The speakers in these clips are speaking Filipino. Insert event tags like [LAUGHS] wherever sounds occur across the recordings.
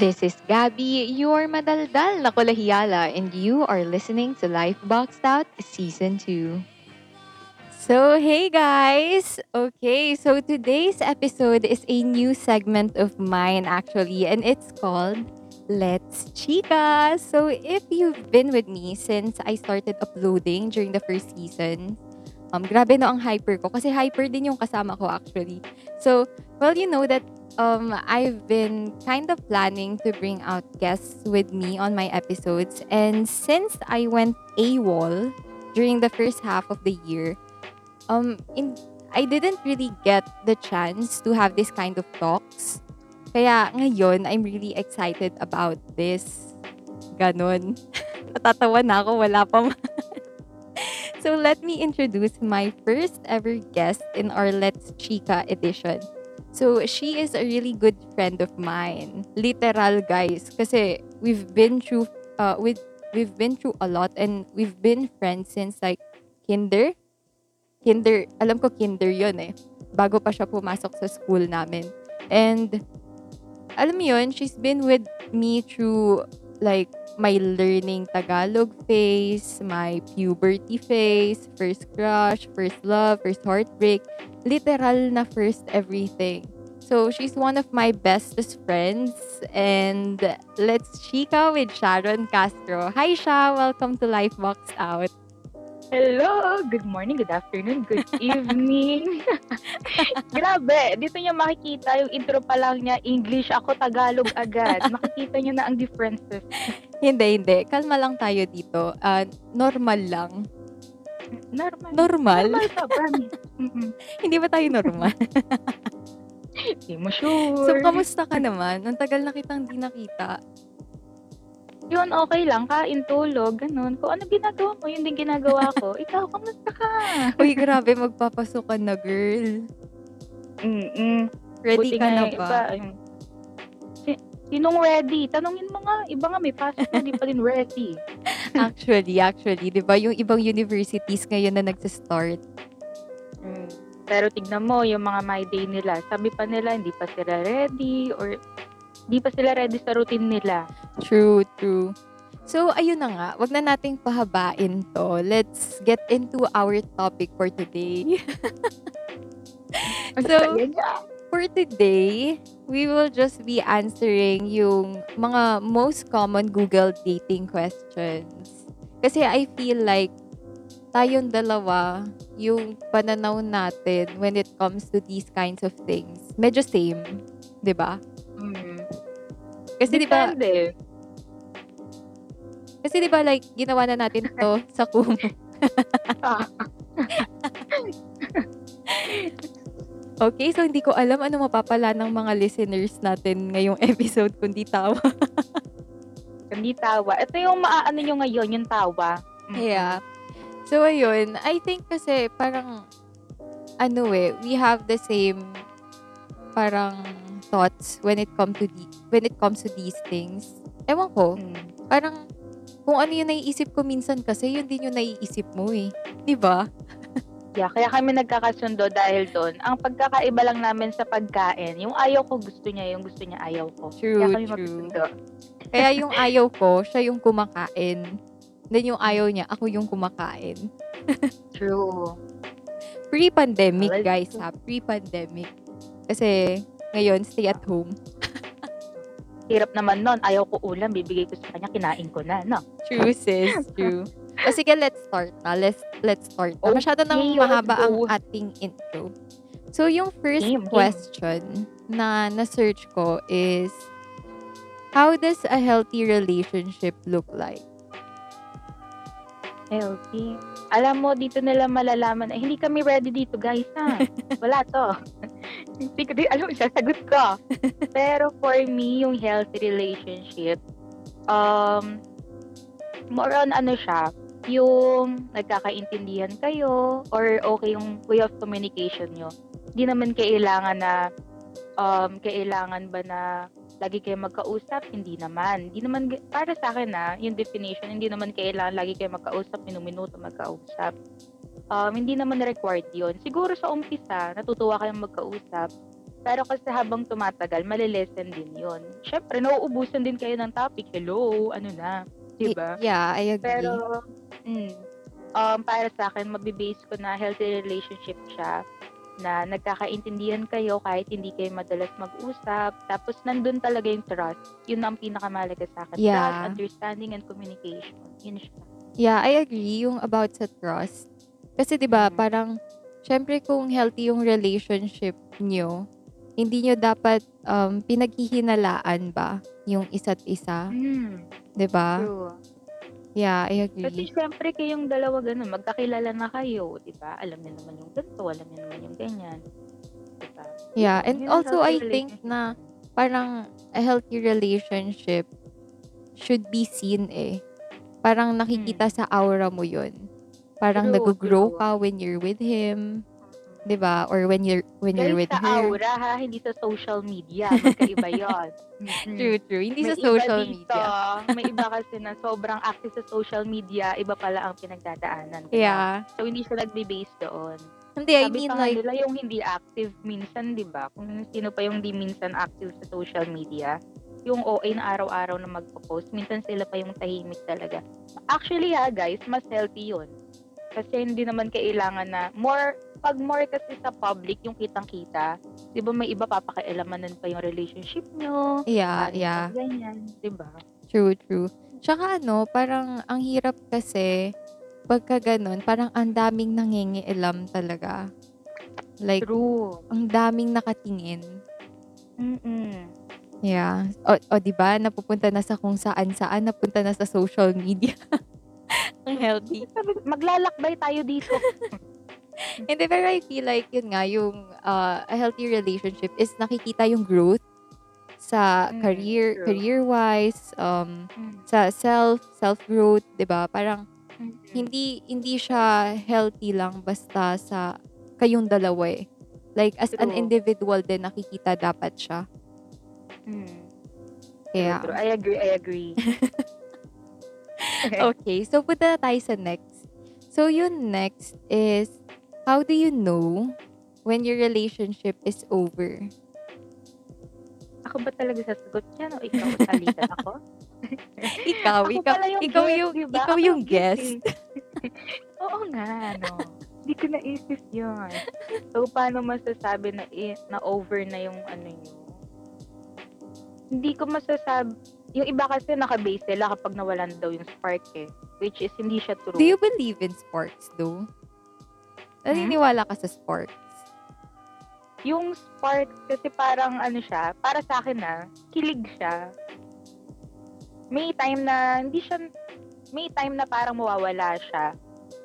This is Gabby, your madaldal na kulahiyala, and you are listening to Life Boxed Out Season 2. So, hey guys! Okay, so today's episode is a new segment of mine actually, and it's called Let's Chica. So, if you've been with me since I started uploading during the first season, um, grabe no ang hyper ko kasi hyper din yung kasama ko actually. So, well, you know that um, I've been kind of planning to bring out guests with me on my episodes. And since I went AWOL during the first half of the year, um, in, I didn't really get the chance to have this kind of talks. Kaya ngayon, I'm really excited about this. Ganon. [LAUGHS] Natatawa na ako, wala pa [LAUGHS] so let me introduce my first ever guest in our Let's Chica edition. So, she is a really good friend of mine. Literal, guys. Kasi we've been through, uh, with, we've been through a lot and we've been friends since like kinder. Kinder, alam ko kinder yun eh. Bago pa siya pumasok sa school namin. And, alam mo yun, she's been with me through like my learning Tagalog phase, my puberty phase, first crush, first love, first heartbreak, literal na first everything. So she's one of my bestest friends and let's chica with Sharon Castro. Hi Sha, welcome to Life Boxed Out. Hello! Good morning, good afternoon, good [LAUGHS] evening. [LAUGHS] Grabe, dito niya makikita yung intro pa lang niya, English, ako Tagalog agad. [LAUGHS] Makikita niyo na ang differences. Hindi, hindi. Kalma lang tayo dito. Ah, normal lang. Normal. Normal? Normal promise. Hindi ba tayo normal? Hindi mo sure. so, kamusta ka naman? Ang tagal na kitang di nakita. Yun, okay lang. Kain, tulog, ganun. Kung ano ginagawa mo, yun din ginagawa ko. [LAUGHS] Ikaw, kamusta ka? Uy, grabe, magpapasok ka na, girl. Mm-mm. Ready Buti ka na ba? Iba, yung- sinong ready? Tanungin mo nga. Iba nga may pasok na, di pa din ready. [LAUGHS] Actually, actually, di ba, yung ibang universities ngayon na nagsa-start, Mm. Pero tignan mo, yung mga my day nila, sabi pa nila, hindi pa sila ready or hindi pa sila ready sa routine nila. True, true. So, ayun na nga. Wag na nating pahabain to. Let's get into our topic for today. [LAUGHS] So. For today, we will just be answering yung mga most common Google dating questions. Kasi I feel like tayong dalawa, yung pananaw natin when it comes to these kinds of things, medyo same. 'di ba? Mm. Kasi 'di ba, Depende. kasi 'di ba like ginawa na natin to [LAUGHS] sa Kumu. Ah. [LAUGHS] Okay, so hindi ko alam ano mapapala ng mga listeners natin ngayong [LAUGHS] episode kundi tawa. Hindi tawa. Ito yung maaano nyo ngayon, yung tawa. Mm. Yeah. So ayun, I think kasi parang ano eh, we have the same parang thoughts when it come to the, when it comes to these things. Ewan ko, Mm. parang kung ano yung naiisip ko minsan kasi, yun din yung naiisip mo eh. 'Di ba? [LAUGHS] Yeah, kaya kami nagkakasundo dahil doon. Ang pagkakaiba lang namin sa pagkain, yung ayaw ko gusto niya, yung gusto niya ayaw ko. True, kaya kami true. magsundo. Kaya [LAUGHS] yung ayaw ko, siya yung kumakain. Then yung ayaw niya, ako yung kumakain. [LAUGHS] True. Pre-pandemic, guys ha. Pre-pandemic. Kasi ngayon, stay at home. Hirap naman nun. Ayaw ko ulam, bibigay ko sa kanya, kinain ko na, no? True, sis. True. [LAUGHS] O sige, let's start na. Let's, let's start na. Masyado nang Okay, mahaba ang ating intro. So, yung first Game, game. question na na-search ko is, how does a healthy relationship look like? Healthy. Alam mo, dito nila malalaman, eh, hindi kami ready dito, guys, ha? [LAUGHS] Wala to. Hindi ko din alam, sasagot ko. [LAUGHS] Pero for me, yung healthy relationship, um, more on ano siya, yung nagkakaintindihan kayo or okay yung way of communication nyo. Hindi naman kailangan na um, kailangan ba na lagi kayo magkausap? Hindi naman. Hindi naman, para sa akin na, yung definition, hindi naman kailangan lagi kayo magkausap, minuminuto magkausap. Um, hindi naman required yun. Siguro sa umpisa, natutuwa kayong magkausap. Pero kasi habang tumatagal, malilesen din yun. Siyempre, nauubusan din kayo ng topic. Hello, ano na, Y- diba? Yeah, I agree. Pero, mm, um, para sa akin, mabibase ko na healthy relationship siya na nagkakaintindihan kayo kahit hindi kayo madalas mag-usap. Tapos, nandun talaga yung trust. Yun ang pinakamalaga sa akin. Yeah. Trust, understanding, and communication. Yun siya. Yeah, I agree yung about sa trust. Kasi 'di ba, parang syempre kung healthy yung relationship nyo, hindi nyo dapat um, pinaghihinalaan ba yung isa't isa, Mm, 'di ba? true. Yeah, I Kasi agree. syempre kayong dalawa ganun, magkakilala na kayo, di ba? Alam niyo naman yung ganito, alam niyo naman yung ganyan. Di ba? Yeah, and Yun also I think na parang a healthy relationship should be seen eh. Parang nakikita sa aura mo 'yun. Parang True, nag-grow true. ka when you're with him, 'di ba? Or when you're when you're Guys, with sa her. aura ha, hindi sa social media. Magkaiba [LAUGHS] yun. Mm-mm. True, true. Hindi May sa social dito, media. [LAUGHS] may iba kasi na sobrang active sa social media, iba pala ang pinagdadaanan. diba? Yeah. So, hindi siya nagbe-base doon. Hindi, I Sabi mean pa nga like, nila yung hindi active minsan, di ba? Kung sino pa yung di minsan active sa social media, yung OA na araw-araw na magpo-post, minsan sila pa yung tahimik talaga. Actually ha guys, mas healthy yun. Kasi hindi naman kailangan na more, pag more kasi sa public yung kitang-kita, di ba may iba papakialamanan pa yung relationship nyo, yeah, yeah. ganyan, di ba? True, true. Tsaka ano, parang ang hirap kasi pagka ganun, parang ang daming nangingialam talaga. Like, True. ang daming nakatingin. Mm-mm. Yeah. O, o di ba napupunta na sa kung saan-saan, napunta na sa social media. [LAUGHS] [LAUGHS] ang healthy. Maglalakbay tayo dito. [LAUGHS] Hindi, pero I feel like yun nga, yung uh, a healthy relationship is nakikita yung growth sa Mm, career, true. career-wise, um, Mm. sa self, self-growth, 'di ba? Parang Mm-mm. hindi hindi siya healthy lang basta sa kayong dalawa eh. Like as an True. individual din nakikita dapat siya. Mm. Kaya True, true. I agree, I agree. [LAUGHS] okay, so punta na tayo sa next. So yung next is how do you know when your relationship is over? Ako ba talaga sasagot yan o ikaw salitan ako? [LAUGHS] Ikaw, Ako ikaw, yung ikaw guest, yung diba? ikaw yung guest guest. [LAUGHS] Oo nga, no. Hindi ko naisip yun. So, paano masasabi na, na over na yung ano nyo? Hindi ko masasabi. Yung iba kasi nakabase sila kapag nawalan daw yung spark eh. Which is hindi siya true. Do you believe in sports though? Naniniwala ka sa sports? yung spark kasi parang ano siya, para sa akin na, kilig siya. May time na, hindi siya, may time na parang mawawala siya.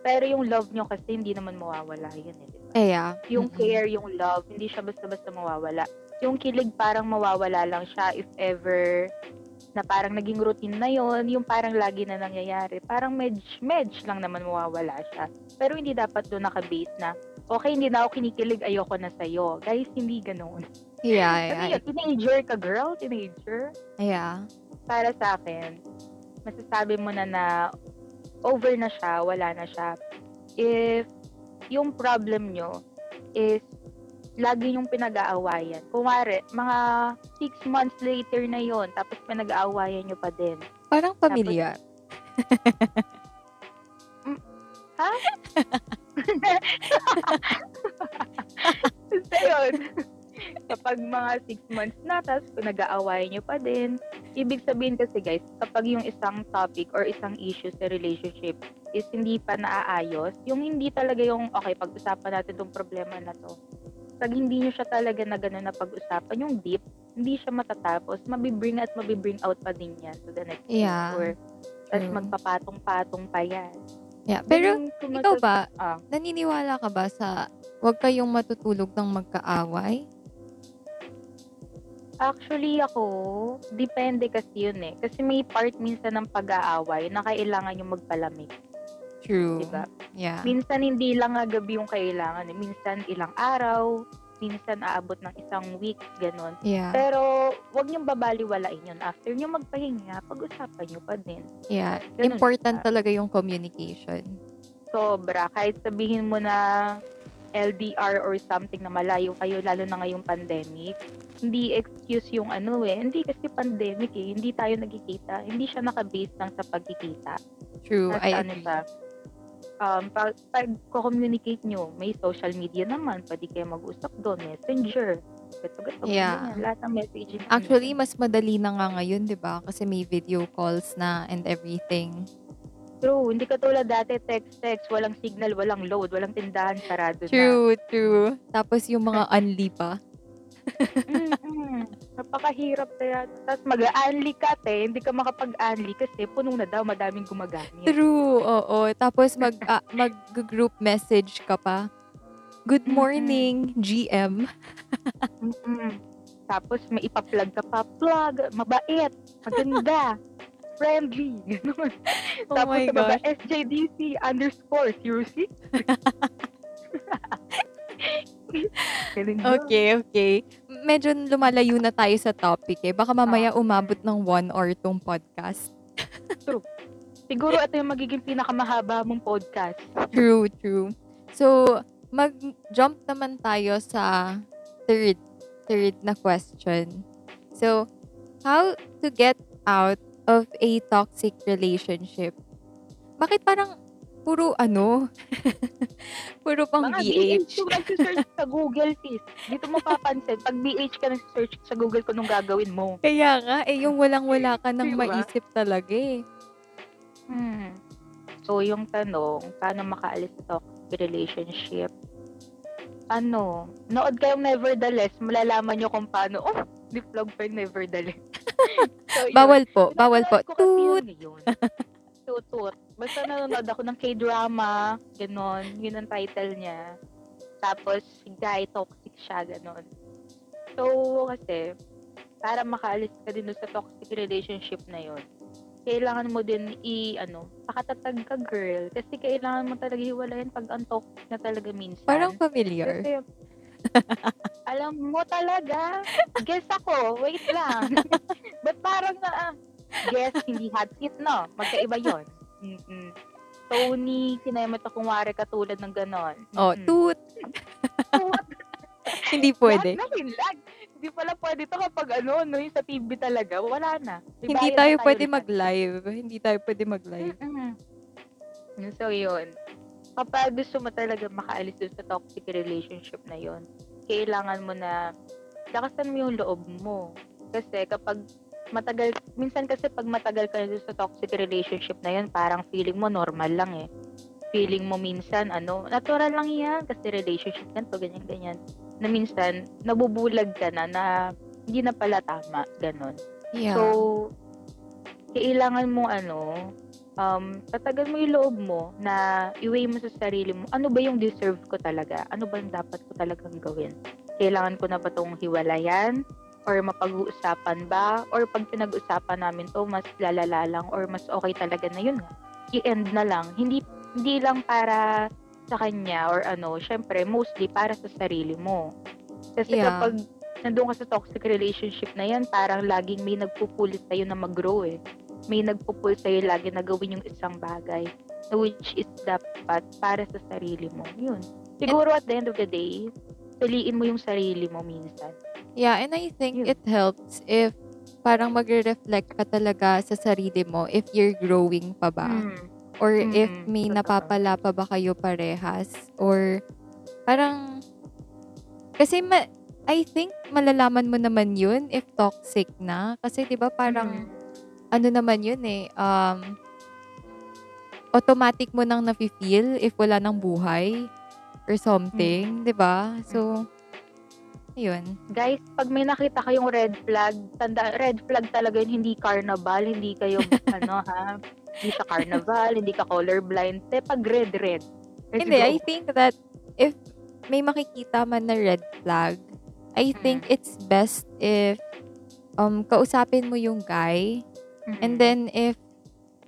Pero yung love nyo kasi hindi naman mawawala yun eh, di ba? Eh, yeah. Yung Mm-mm. care, yung love, hindi siya basta-basta mawawala. Yung kilig parang mawawala lang siya if ever na parang naging routine na yon yung parang lagi na nangyayari. Parang medj, medj lang naman mawawala siya. Pero hindi dapat doon nakabase na, okay, hindi na ako kinikilig, ayoko na sa'yo. Guys, hindi ganoon. Yeah, [LAUGHS] yeah. yun, teenager ka, girl? Teenager? Yeah. Para sa akin, masasabi mo na na over na siya, wala na siya. If yung problem nyo is lagi yung pinag-aawayan. Kumari, mga six months later na yon tapos pinag-aawayan nyo pa din. Parang pamilyar. Ha? [LAUGHS] Basta yun. Kapag mga six months na, tapos pinag-aawayan nyo pa din. Ibig sabihin kasi guys, kapag yung isang topic or isang issue sa relationship is hindi pa naaayos, yung hindi talaga yung, okay, pag-usapan natin tong problema na to. Pag hindi nyo siya talaga na gano'n na pag-usapan, yung deep, hindi siya matatapos, mabibring at mabibring out pa din yan to the next Yeah. or tapos True. magpapatong-patong pa yan. Yeah. Pero, Ganun ikaw ba, Ah. naniniwala ka ba sa huwag kayong matutulog ng magkaaway? Actually, ako, depende kasi yun eh. Kasi may part minsan ng pag-aaway na kailangan yung magpalamig. True. Diba? Yeah. Minsan hindi lang nga gabi yung kailangan. Minsan ilang araw, minsan aabot ng isang week, ganun. Yeah. Pero, wag niyong babaliwalain yun. After niyo magpahinga, pag-usapan niyo pa din. Yeah. Ganun Important siya. talaga yung communication. Sobra. Kahit sabihin mo na, LDR or something na malayo kayo, lalo na ngayong pandemic, hindi excuse yung ano eh. Hindi kasi pandemic eh. Hindi tayo nagkikita. Hindi siya nakabase lang sa pagkikita. True, Tapos I ano agree. siya, um, pag, pag communicate nyo, may social media naman, pwede kayo mag-usap doon, messenger, gato gato, Yeah. ganyan, lahat ng messaging. Actually, mas madali na nga ngayon, di ba? Kasi may video calls na and everything. True, hindi ka tulad dati, text-text, walang signal, walang load, walang tindahan, sarado na. True, true. Tapos yung mga [LAUGHS] unli pa. Mm-mm. Napakahirap kaya. Tapos mag-unli ka, te. Hindi ka makapag-unli kasi puno na daw, madaming gumagamit. True, oo. Tapos mag, ah, mag-group message ka pa. Good morning, GM. Mm-mm. Tapos may ipa-plug ka pa. Plug, mabait, maganda, [LAUGHS] friendly. Ganun. Oh Tapos my sa baba, gosh. SJDC underscore 06. [LAUGHS] [LAUGHS] Okay, okay. Medyo lumalayo na tayo sa topic eh. Baka mamaya Ah. umabot ng one or tong podcast. [LAUGHS] Siguro ito yung magiging pinakamahaba mong podcast. True, true. So, mag-jump naman tayo sa third, third na question. So, how to get out of a toxic relationship? Bakit parang puro ano? [LAUGHS] puro pang Mga BH. Yung nagsisearch sa Google, sis. Dito mo papansin, pag BH ka nagsisearch sa Google, kung anong gagawin mo. Kaya nga, eh, yung walang-wala ka nang Diba? maisip talaga eh. Hmm. So, yung tanong, paano makaalis sa toxic relationship? Ano, nood kayong Nevertheless, malalaman nyo kung paano, oh, di-vlog pa yung Nevertheless. [LAUGHS] so, yun. Bawal po, bawal po. Pinapanood ko kasi Toot! yun, yun. [LAUGHS] Tutut. Basta nanonood ako ng K-drama, ganon. Yun ang title niya. Tapos, guy, toxic siya, ganon. So, kasi, para makaalis ka din sa toxic relationship na yun, kailangan mo din i, ano, pakatatag ka, girl. Kasi kailangan mo talaga hiwalayan pag ang toxic na talaga minsan. Parang familiar. Kasi, alam mo talaga, guess ako, wait lang. [LAUGHS] Ba't parang na, ah, guess, hindi hot seat, no? Magkaiba yon. Mm-mm. Tony, kinayamot akong wari katulad ng ganon. Oh, Mm-mm. toot! Toot. [LAUGHS] Hindi pwede. Lahat na hinlag. Hindi pala pwede to kapag ano, no, yung sa TV talaga, wala na. May Hindi bayad tayo pwede lahat. mag-live. Hindi tayo pwede mag-live. Mm-mm. So, yun. Kapag gusto mo talaga makaalis dun sa toxic relationship na yun, kailangan mo na lakasan mo yung loob mo. Kasi kapag matagal, minsan kasi pag matagal ka na sa toxic relationship na yun, parang feeling mo normal lang eh. Feeling mo minsan, ano, natural lang yan kasi relationship ganito, ganyan, ganyan. Na minsan, nabubulag ka na na hindi na pala tama, ganon. Yeah. So, kailangan mo ano, um, tatagal mo yung loob mo na i-weigh mo sa sarili mo, ano ba yung deserve ko talaga? Ano ba yung dapat ko talagang gawin? Kailangan ko na ba itong hiwalayan? Or mapag-uusapan ba? Or pag pinag-usapan namin to mas lalala lang or mas okay talaga na yun nga. I-end na lang. Hindi, hindi lang para sa kanya or ano, syempre, mostly para sa sarili mo. Kasi Yeah. kapag nandun ka sa toxic relationship na yan, parang laging may nagpupulit sa'yo na mag-grow eh. May nagpupul sa'yo lagi na gawin yung isang bagay which is dapat para sa sarili mo. Yun. Siguro at the end of the day, tuliin mo yung sarili mo minsan. Yeah, and I think Yun. it helps if parang magre-reflect ka talaga sa sarili mo if you're growing pa ba. Mm. Or if Mm, may totoo. napapala pa ba kayo parehas. Or parang, kasi ma- I think malalaman mo naman yun if toxic na. Kasi 'di ba parang Mm. ano naman yun eh, um, automatic mo nang nafe-feel if wala nang buhay or something, 'di ba? So, ayun. Guys, pag may nakita kayong red flag, tanda, red flag talaga yun, hindi carnival, hindi kayo, [LAUGHS] ano ha, hindi sa carnival, hindi ka colorblind. Te, pag red, red. Let's Hindi, go. I think that if may makikita man na red flag, I think it's best if um kausapin mo yung guy and Mm-mm. then if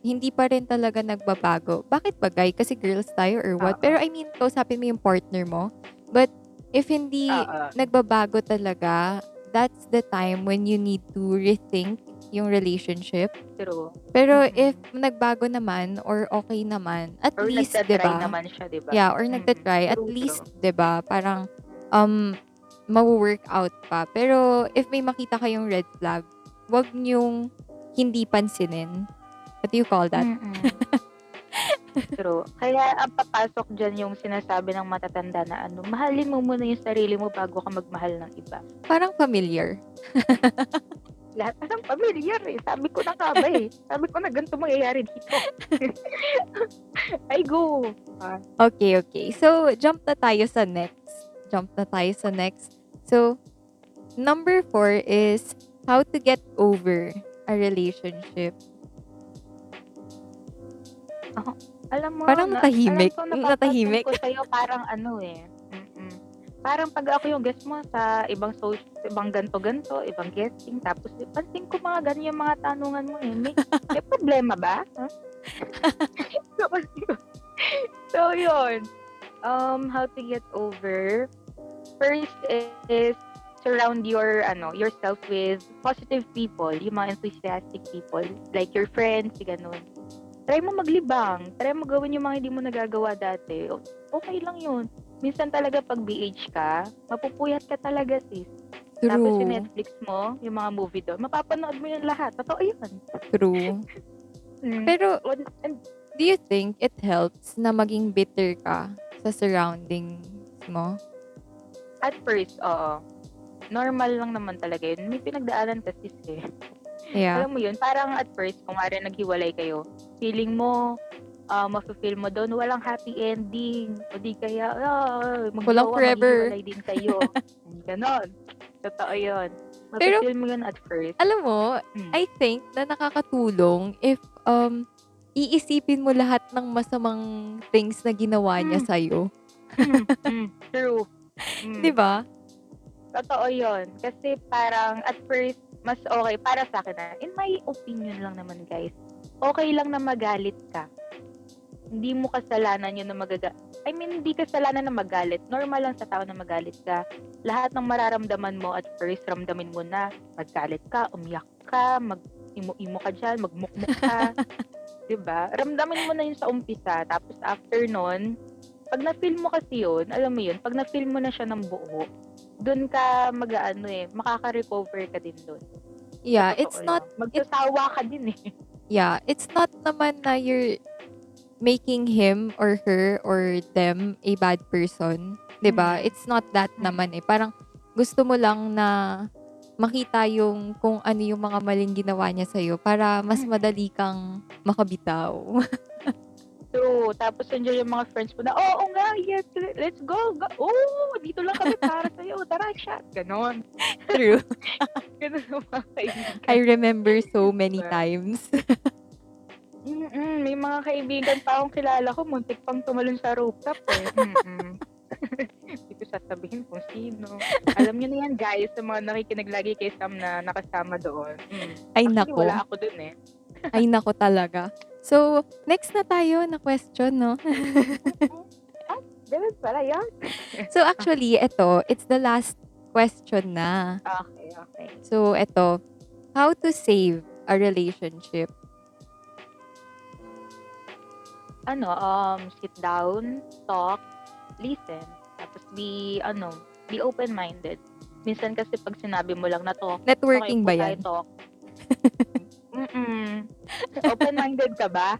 hindi pa rin talaga nagbabago. Bakit ba guy? Kasi girls tayo or what? Oo. Pero I mean, kausapin mo yung partner mo. But if hindi Oo. nagbabago talaga, that's the time when you need to rethink yung relationship. True. Pero Mhm. if nagbago naman or okay naman, at Or least, 'di ba? naman siya, di ba? Yeah, or Mhm. nagtatry, at True, least. 'di ba? Parang um mawo-work out pa. Pero if may makita kayong red flag, wag niyong hindi pansinin. What do you call that? [LAUGHS] True. Kaya ang papasok dyan yung sinasabi ng matatanda na ano, mahalin mo muna yung sarili mo bago ka magmahal ng iba. Parang familiar. [LAUGHS] Lahat na ng familiar eh. Sabi ko na nga ba eh. Sabi ko na ganito mangyayari dito. [LAUGHS] Ay go. Ah, Okay, okay. So, jump na tayo sa next. Jump na tayo sa next. So, number four is how to get over a relationship. Alam mo, Parang na- natahimik. Alam ko, natahimik. ko sa'yo parang ano eh. Mm-mm. Parang pag ako yung guest mo sa ibang social, ibang ganto-ganto, ibang guesting, tapos pansin ko mga ganyan mga tanungan mo eh. May, [LAUGHS] may problema ba? Huh? [LAUGHS] so, so, yun. Um, how to get over. First is surround your ano yourself with positive people, yung mga enthusiastic people, like your friends, yung ganun. Try mo maglibang. Try mo gawin yung mga hindi mo nagagawa dati. Okay lang yun. Minsan talaga pag BH ka, mapupuyat ka talaga sis. Tapos yung True. Netflix mo, yung mga movie doon, mapapanood mo yun lahat. Totoo yun. True. [LAUGHS] Mm. Pero, And- and- do you think it helps na maging bitter ka sa surroundings mo? at first, oo. Normal lang naman talaga yun. May pinagdaanan ka sis eh. Yeah. Alam mo yun, parang at first, kung nga naghiwalay kayo, feeling mo, uh, mafe-feel mo doon, walang happy ending. O di kaya, ah, Walang forever. maghiwalay din kayo. [LAUGHS] Ganon. Totoo yun. Pero- Mafe-feel mo yun at first. Alam mo, Hmm. I think na nakakatulong if um iisipin mo lahat ng masamang things na ginawa niya Mm. sa'yo. Mm, [LAUGHS] mm, true. Mm. 'Di ba? Totoo yun. Kasi parang at first, mas okay para sa akin na, in my opinion lang naman guys, okay lang na magalit ka. Hindi mo kasalanan yun na magaga... I mean, hindi kasalanan na magalit. Normal lang sa tao na magalit ka. Lahat ng mararamdaman mo at first, ramdamin mo na magalit ka, umiyak ka, mag imo-imo ka dyan, magmukmuk ka. [LAUGHS] 'Di ba? Ramdamin mo na yun sa umpisa. Tapos after nun, pag na-feel mo kasi yun, alam mo yun, pag na-feel mo na siya ng buo, doon ka mag-ano eh, makaka-recover ka din doon. Yeah, Totoo it's lang. not Magsasawa ka din eh. Yeah, it's not naman na you're making him or her or them a bad person, 'di ba? Mm. It's not that Mm. naman eh. Parang gusto mo lang na makita yung kung ano yung mga maling ginawa niya sa'yo para mas Mm. madali kang makabitaw. [LAUGHS] True. Tapos nandiyan yung mga friends mo na, oo nga, yes, let's go. go. Oh, dito lang kami para sa'yo. Tara, chat. Ganon. True. [LAUGHS] Ganon mga kaibigan. I remember so many Diba? times. Mm-mm, may mga kaibigan pa akong kilala ko, muntik pang tumalon sa rooftop eh. Mm-mm. [LAUGHS] Hindi ko sasabihin kung sino. Alam niyo na yan guys, sa mga nakikinig lagi kay Sam na nakasama doon. Mm. Ay Actually, nako. wala ako dun eh. Ay nako talaga. So, next na tayo na question, no? [LAUGHS] Ganun pala yan. [LAUGHS] So, actually, ito, it's the last question na. Okay, okay. So, ito, how to save a relationship? Ano, um, sit down, talk, listen. Tapos be, ano, be open-minded. Minsan kasi pag sinabi mo lang na talk, Networking okay, ba po yan? tayo talk. [LAUGHS] Mm-mm. Open-minded ka ba?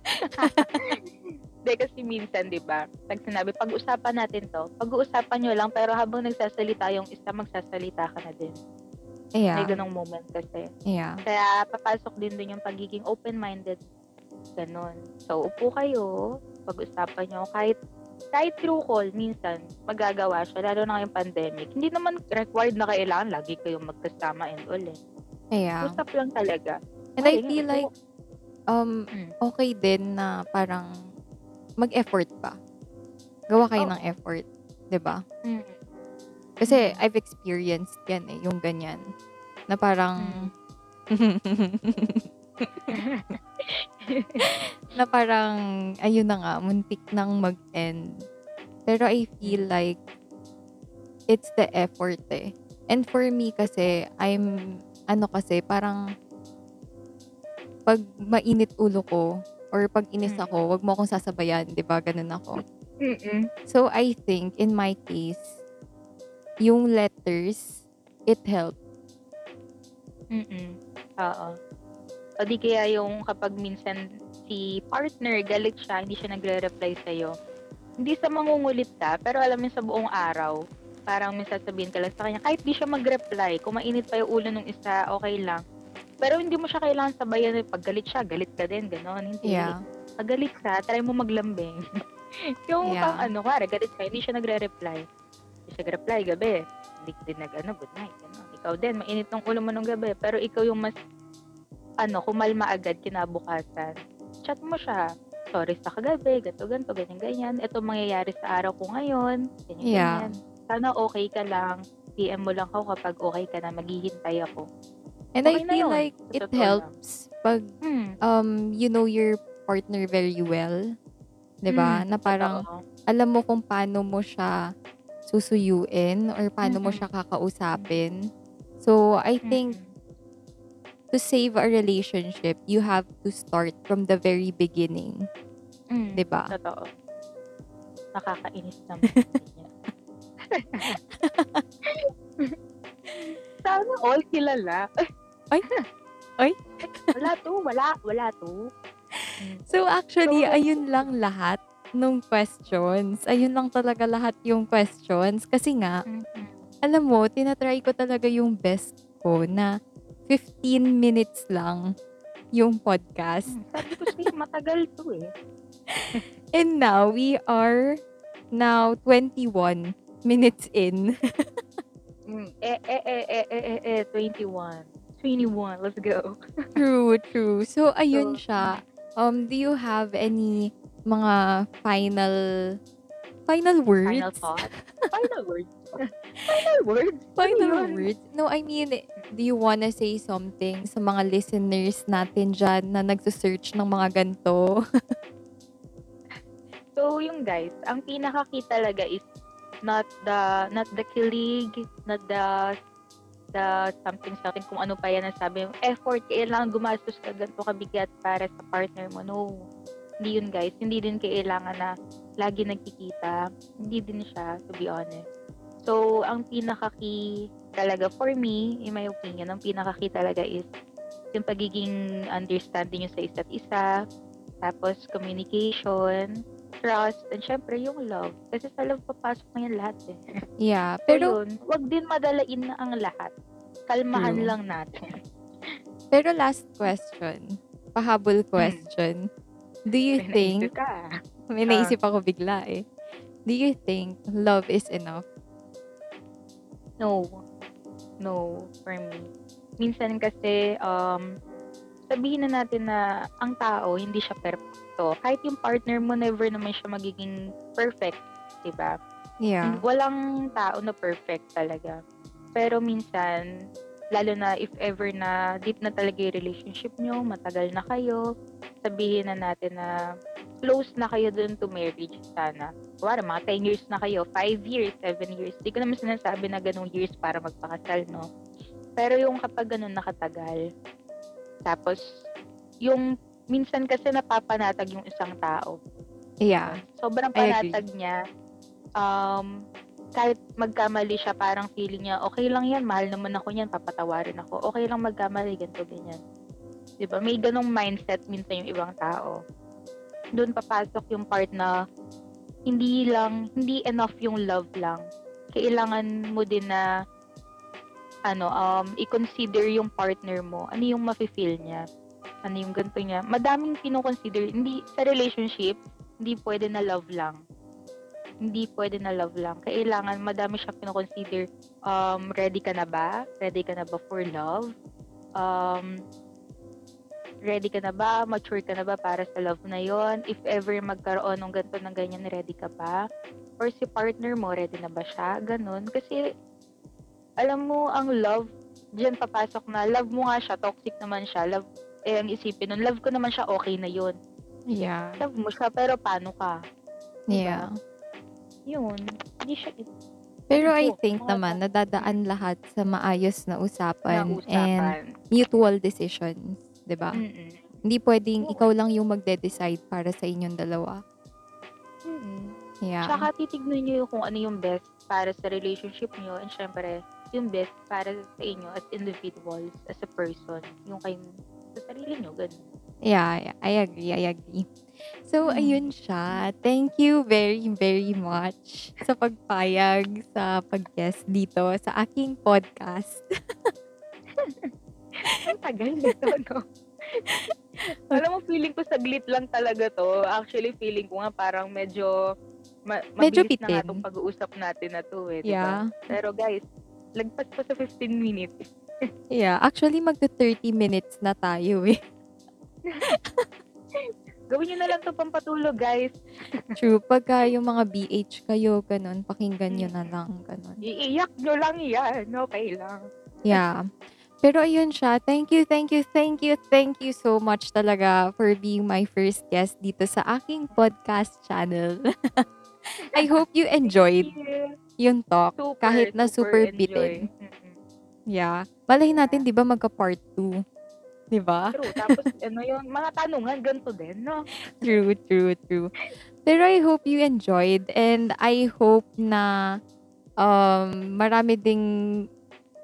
[LAUGHS] Hindi kasi minsan, di ba? Pag sinabi, pag-usapan natin to, pag-uusapan nyo lang, pero habang nagsasalita yung isa, magsasalita ka na din. May Yeah. ganong moment kasi. Yeah. Kaya papasok din dun yung pagiging open-minded. Ganon. So, upo kayo, pag-usapan nyo, kahit kahit through call, minsan, magagawa siya, lalo na ngayong pandemic. Hindi naman required na kailangan lagi kayong magkasama and all eh. Yeah. Usap lang talaga. And I feel like, um, Mm. okay din na parang mag-effort pa. Gawa kayo Oo. ng effort. 'di ba? Mm. Kasi Mm. I've experienced yan eh, yung ganyan. Na parang, [LAUGHS] na parang, ayun na nga, muntik nang mag-end. Pero I feel like, it's the effort eh. And for me kasi, I'm, ano kasi, parang, pag mainit ulo ko or pag inis Mm. ako, wag mo akong sasabayan, 'di ba? Ganun ako. Mm-mm. So I think in my case, yung letters, it helped. Mm. Oo. O di kaya yung kapag minsan si partner galit siya, hindi siya nagre-reply sa'yo. Hindi sa mangungulit ka, pero alam mo sa buong araw, parang minsan sabihin ka lang sa kanya, kahit di siya mag-reply, kung mainit pa yung ulo ng isa, okay lang. Pero hindi mo siya kailangan sabayan, pag galit siya, galit ka din, gano'n. Hindi. Yeah. Pag galit ka, try mo maglambing. [LAUGHS] yung Yeah. pang ano, kare, galit ka, hindi siya nagre-reply. Hindi siya nag-reply gabi. Hindi din nag, ano, good night. Gano'n. Ikaw din, mainit ng ulo mo nung gabi. Pero ikaw yung mas, ano, kumalma agad kinabukasan. Chat mo siya. Sorry sa kagabi, ganto ganto ganyan, ganyan. Ito mangyayari sa araw ko ngayon. Ganyan, Yeah. ganyan. Sana okay ka lang. PM mo lang ako kapag okay ka na, maghihintay ako. And I Okay na feel like Sa it totoo lang. helps pag Hmm. um you know your partner very well. 'Di ba? Hmm, Na parang totoo. alam mo kung paano mo siya susuyuin or paano mo Mm-mm. siya kakausapin. So, I think Mm-mm. to save a relationship, you have to start from the very beginning, Mm, 'di ba? Totoo. Nakakainis naman. [LAUGHS] [LAUGHS] Sana all kilala. [LAUGHS] Ay. Ay. [LAUGHS] Wala to, wala, wala to. So, actually, So- ayun lang lahat nung questions. Ayun lang talaga lahat yung questions. Kasi nga, alam mo, tinatry ko talaga yung best ko na 15 minutes lang yung podcast. Mm, Sabi ko sa'yo, matagal to eh. [LAUGHS] And now, we are now 21 minutes in. Mm, eh, eh, eh, eh, eh, eh, eh, 21. 21, let's go. [LAUGHS] true, true. So, ayun So, siya. Um, do you have any mga final final words? Final thought. Final words. Final words. [LAUGHS] Final Ano words? No, I mean, do you wanna say something sa mga listeners natin dyan na nagsusearch ng mga ganito? [LAUGHS] So, yung guys, ang pinaka-key talaga is not the not the kilig, not the the something something kung ano pa yan ang sabi yung effort kailangan gumastos ka ganito kabigat para sa partner mo. No. Hindi yun guys. Hindi din kailangan na lagi nagkikita. Hindi din siya to be honest. So ang pinaka key talaga for me in my opinion ang pinaka key talaga is yung pagiging understanding nyo sa isa't isa. Tapos communication trust, and syempre yung love. Kasi sa love papasok na yan lahat eh. Yeah, So pero yun, wag din madalain na ang lahat. Kalmahan True. lang natin. pero last question. Pahabol question. Do you May think ka. may Ah. naisip ako bigla eh. Do you think love is enough? No. No, for me. Minsan kasi, um, sabihin na natin na ang tao, hindi siya perfecto. Kahit yung partner mo, never naman siya magiging perfect. Diba? Yeah. Walang tao na perfect talaga. Pero minsan, lalo na if ever na deep na talaga yung relationship nyo, matagal na kayo, sabihin na natin na close na kayo dun to marriage sana. Wala, mga 10 years na kayo, 5 years, 7 years. Di ko naman sinasabi na ganong years para magpakasal, no? Pero yung kapag ganun nakatagal, tapos, yung minsan kasi napapanatag yung isang tao. Yeah. Sobrang panatag niya. Um, kahit magkamali siya, parang feeling niya, okay lang yan, mahal naman ako yan, papatawarin ako. Okay lang magkamali, ganito, ganyan. 'Di ba May ganong mindset minsan yung ibang tao. Doon papasok yung part na hindi lang, hindi enough yung love lang. Kailangan mo din na ano, um, i-consider yung partner mo. Ano yung mafe-feel niya? Ano yung ganito niya? Madaming kino-consider. Hindi, sa relationship, hindi pwede na love lang. Hindi pwede na love lang. Kailangan, madami siya kino-consider. Um, ready ka na ba? Ready ka na ba for love? Um, ready ka na ba? Mature ka na ba para sa love na yon? If ever magkaroon ng ganito ng ganyan, ready ka ba? Or si partner mo, ready na ba siya? Ganon. Kasi, alam mo, ang love, diyan papasok na, love mo nga siya, toxic naman siya, love, eh, ang isipin nun, love ko naman siya, okay na yun. Yeah. Love mo siya, pero paano ka? Yeah. Yun. Hindi siya, Pero I think naman, nadadaan lahat sa maayos na na usapan, and usapan. mutual decisions. 'di ba? Mm-mm. Hindi pwedeng Oo. ikaw lang yung magde-decide para sa inyong dalawa. Mm. Yeah. Tsaka titignan nyo yung kung ano yung best para sa relationship nyo and syempre, yung best para sa inyo as individuals, as a person. Yung kayong sa sarili nyo, ganun. Yeah, yeah, I agree, I agree. So, Mm. ayun siya. Thank you very, very much sa pagpayag sa pag-guest dito sa aking podcast. [LAUGHS] Ang tagal nito, no? [LAUGHS] Alam mo, feeling ko saglit lang talaga to. Actually, feeling ko nga parang medyo ma- Medyo mabilis na nga bitin. itong pag-uusap natin na to eh, Yeah. ba? Pero guys, lagpas pa sa 15 minutes. Yeah, actually magto 30 minutes na tayo eh. [LAUGHS] Gawin nyo na lang to pampatulog, guys. [LAUGHS] True, pagka yung mga BH kayo, ganun, pakinggan nyo na lang, ganun. Iiyak nyo lang yan. Okay lang. Yeah. Pero ayun siya. Thank you, thank you, thank you, thank you so much talaga for being my first guest dito sa aking podcast channel. [LAUGHS] I hope you enjoyed Yeah. yung talk Super, kahit na super, enjoy. bitin. Mm-mm. Yeah. Malay natin, di ba, magka-part 2. Di ba? True. Tapos, [LAUGHS] ano yun, mga tanungan, ganito din, no? True, true, true. Pero I hope you enjoyed and I hope na um, marami ding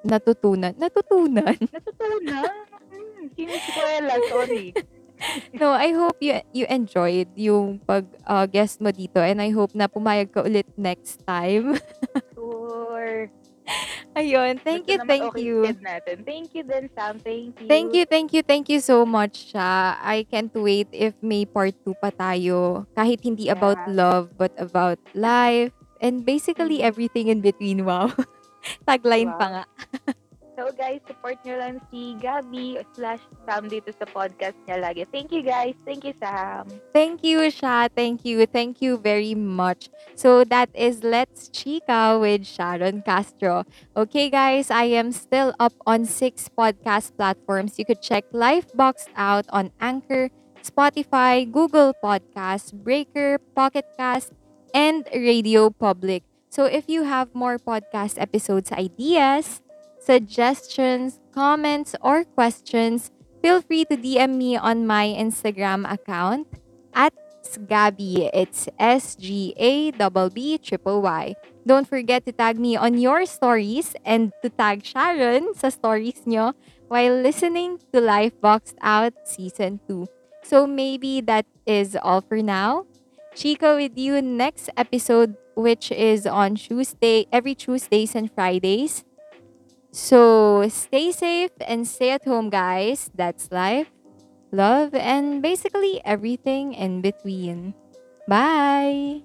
natutunan. Natutunan? [LAUGHS] Natutunan. Hmm, sino si Kuela? Sorry. [LAUGHS] no, I hope you you enjoyed yung pag uh, guest mo dito and I hope na pumayag ka ulit next time. Sure. Ayun, thank Basta you, naman thank okay you. said Natin. Thank you din, Sam. Thank you. Thank you, thank you, thank you so much, siya. I can't wait if may part 2 pa tayo. Kahit hindi about Yeah. love, but about life. And basically Mm. everything in between. Wow. [LAUGHS] Tagline pa Wow. nga. [LAUGHS] So guys, support nyo lang si Gabi slash Sam dito sa podcast niya lagi. Thank you guys. Thank you, Sam. Thank you, Sha. Thank you. Thank you very much. So that is Let's Chica with Sharon Castro. Okay, guys, I am still up on six podcast platforms. You could check Lifebox out on Anchor, Spotify, Google Podcasts, Breaker, Pocket Cast, and Radio Public. So if you have more podcast episodes ideas, suggestions, comments, or questions, feel free to DM me on my Instagram account at Sgabi. It's S G A B B triple Y. Don't forget to tag me on your stories and to tag Sharon sa stories nyo while listening to Life Boxed Out Season 2. So maybe that is all for now. Chico with you next episode, which is on Tuesday, every Tuesdays and Fridays. So stay safe and stay at home, guys. That's life, love, and basically everything in between. Bye.